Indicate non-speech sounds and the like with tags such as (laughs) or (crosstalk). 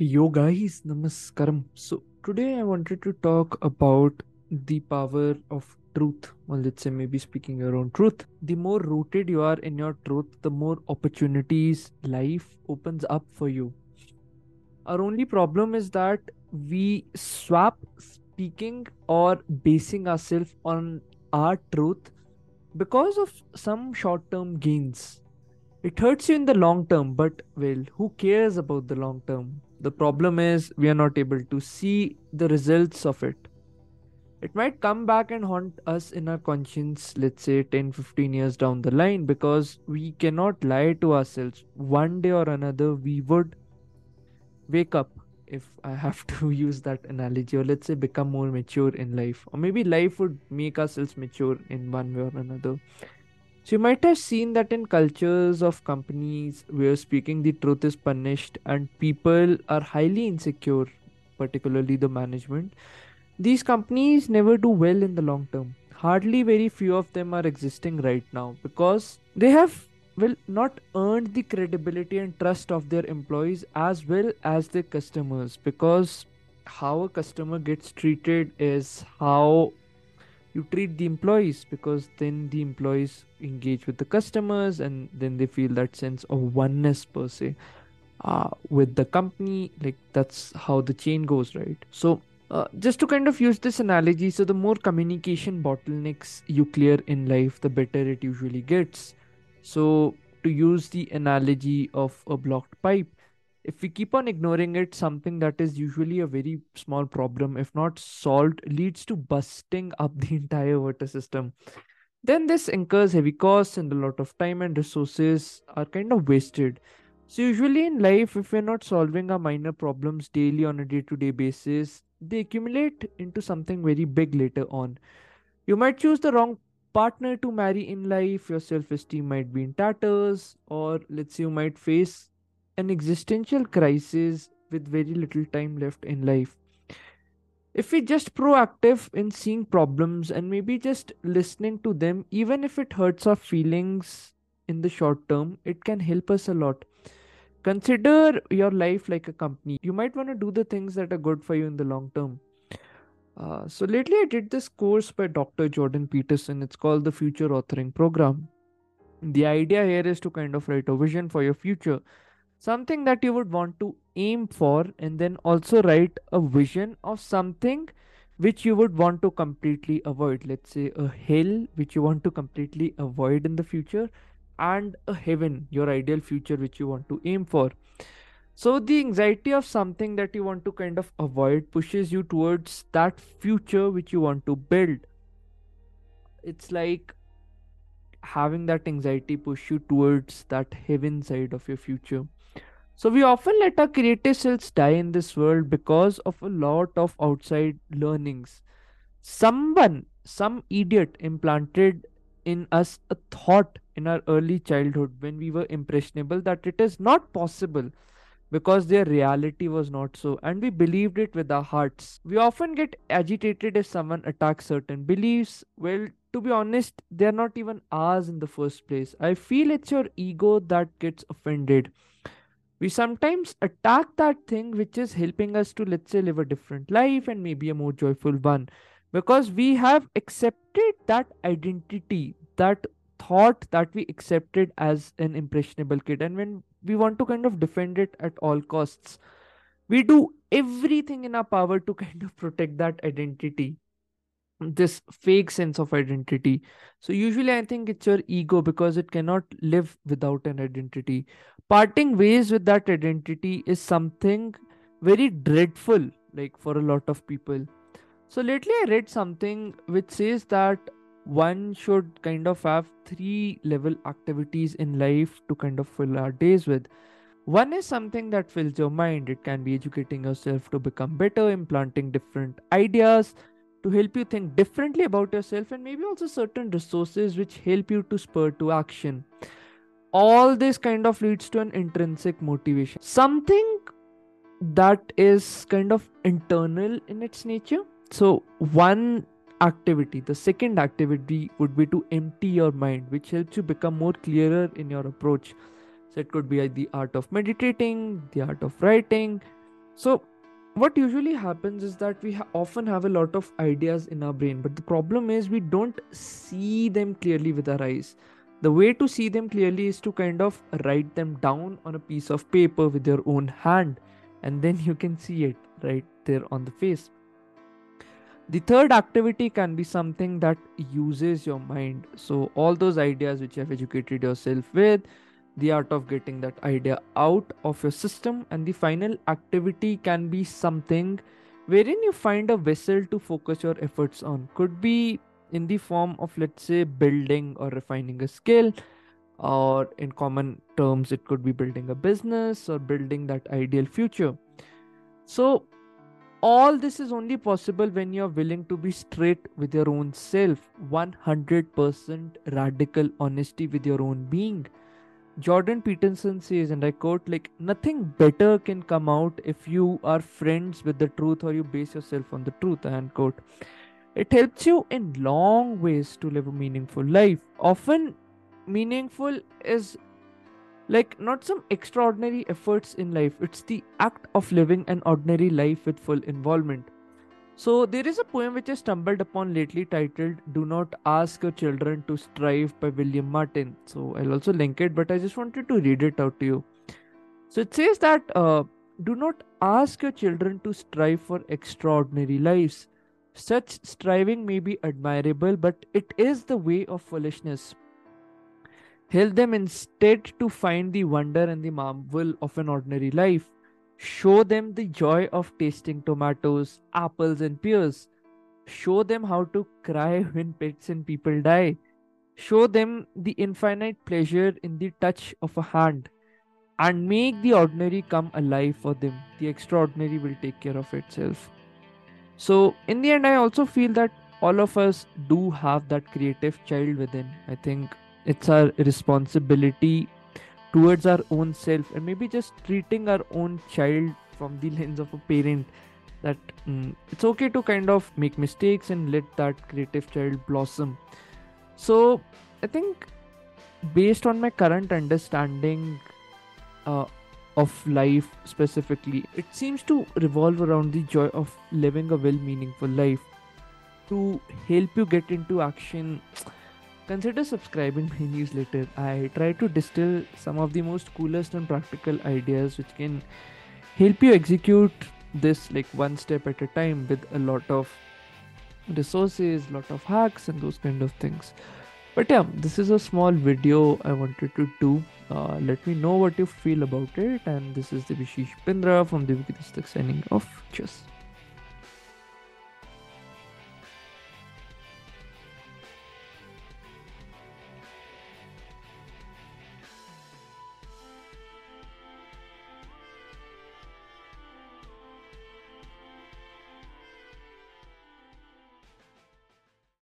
Yo guys, namaskaram. So today I wanted to talk about the power of truth. Well, let's say maybe speaking your own truth. The more rooted you are in your truth, the more opportunities life opens up for you. Our only problem is that we swap speaking or basing ourselves on our truth because of some short-term gains. It hurts you in the long term, but well, who cares about the long term? The problem is we are not able to see the results of it. It might come back and haunt us in our conscience, let's say 10 15 years down the line, because we cannot lie to ourselves. One day or another, we would wake up, if I have to (laughs) use that analogy, or let's say become more mature in life, or maybe life would make ourselves mature in one way or another so you might have seen that in cultures of companies where speaking the truth is punished and people are highly insecure, particularly the management, these companies never do well in the long term. Hardly very few of them are existing right now because they have well not earned the credibility and trust of their employees as well as their customers because how a customer gets treated is how you treat the employees because then the employees engage with the customers and then they feel that sense of oneness per se uh, with the company. Like that's how the chain goes right? So uh, just to kind of use this analogy so the more communication bottlenecks you clear in life the better it usually gets. So to use the analogy of a blocked pipe if we keep on ignoring it, something that is usually a very small problem, if not solved, leads to busting up the (laughs) entire water system. Then this incurs heavy costs and a lot of time and resources are kind of wasted. So, usually in life, if we're not solving our minor problems daily on a day to day basis, they accumulate into something very big later on. You might choose the wrong partner to marry in life, your self esteem might be in tatters, or let's say you might face an existential crisis with very little time left in life. If we just proactive in seeing problems and maybe just listening to them, even if it hurts our feelings in the short term, it can help us a lot. Consider your life like a company. You might want to do the things that are good for you in the long term. Uh, so lately, I did this course by Dr. Jordan Peterson. It's called the Future Authoring Program. The idea here is to kind of write a vision for your future something that you would want to aim for and then also write a vision of something which you would want to completely avoid. Let's say a hell which you want to completely avoid in the future and a heaven your ideal future which you want to aim for. So the anxiety of something that you want to kind of avoid pushes you towards that future which you want to build. It's like having that anxiety push you towards that heaven side of your future so we often let our creative selves die in this world because of a lot of outside learnings. Someone, some idiot implanted in us a thought in our early childhood when we were impressionable that it is not possible because their reality was not so and we believed it with our hearts. We often get agitated if someone attacks certain beliefs. Well, to be honest, they're not even ours in the first place. I feel it's your ego that gets offended we sometimes attack that thing which is helping us to let's say live a different life and maybe a more joyful one. Because we have accepted that identity that thought that we accepted as an impressionable kid. And when we want to kind of defend it at all costs we do everything in our power to (laughs) kind of protect that identity this fake sense of identity. So, usually, I think it's your ego because it cannot live without an identity. Parting ways with that identity is something very dreadful, like for a lot of people. So, lately, I read something which says that one should kind of have three level activities in life to kind of fill our days with. One is something that fills your mind. It can be educating yourself to become better, implanting different ideas, to help you think differently about yourself and maybe also certain resources which help you to spur to action. All this kind of leads to an intrinsic motivation. Something that is kind of internal in its nature. So one activity the second activity would be to empty your mind which helps you become more clearer in your approach. So it could be the art of meditating the art of writing. So what usually happens is that we ha- often have a lot of ideas in our brain but the problem is we don't see them clearly with our eyes. The way to see them clearly is to kind of write them down on a piece of paper with your own hand and then you can see it right there on the face. The third activity can be something that uses your mind. So all those ideas which you have educated yourself with the art of getting that idea out of your system and the final activity can be something wherein you find a vessel to focus your efforts on. Could be in the form of let's say building or refining a skill or in common terms it could be building a business or building that ideal future. So all this is only possible when you're willing to be straight with your own self 100% radical honesty with your own being jordan peterson says and i quote like nothing better can come out if you are friends with the truth or you base yourself on the truth end quote it helps you in long ways to live a meaningful life. Often, meaningful is like not some extraordinary efforts in life, it's the act of living an ordinary life with full involvement. So, there is a poem which I stumbled upon lately titled Do Not Ask Your Children to Strive by William Martin. So, I'll also link it, but I just wanted to read it out to you. So, it says that uh, do not ask your children to strive for extraordinary lives such striving may be admirable, but it is the way of foolishness. Help them instead to find the wonder and the marvel of an ordinary life. Show them the joy of tasting tomatoes, apples, and pears. Show them how to cry (laughs) when pets and people die. Show them the infinite pleasure in the touch of a hand. And make the hmm. ordinary come alive for them. The extraordinary will take care of itself. So, in the end, I also feel that all of us do have that creative child within. I think it's our responsibility towards our own self and maybe just treating our own child from the (laughs) lens of a parent that mm, it's okay to kind of make mistakes and let that creative child blossom. So, I think based on my current understanding uh, of life specifically, it seems to revolve around the joy of living a well meaningful life. To help you get into action, consider subscribing to my (laughs) newsletter. I try to distill some of the most coolest and practical ideas which can help you execute this like one step at a time with a lot of resources, lot of hacks and those kind of things. But yeah this is a small video i wanted to do. Uh, let me know what you feel about it. And this is Debashish pindra from the signing off. Cheers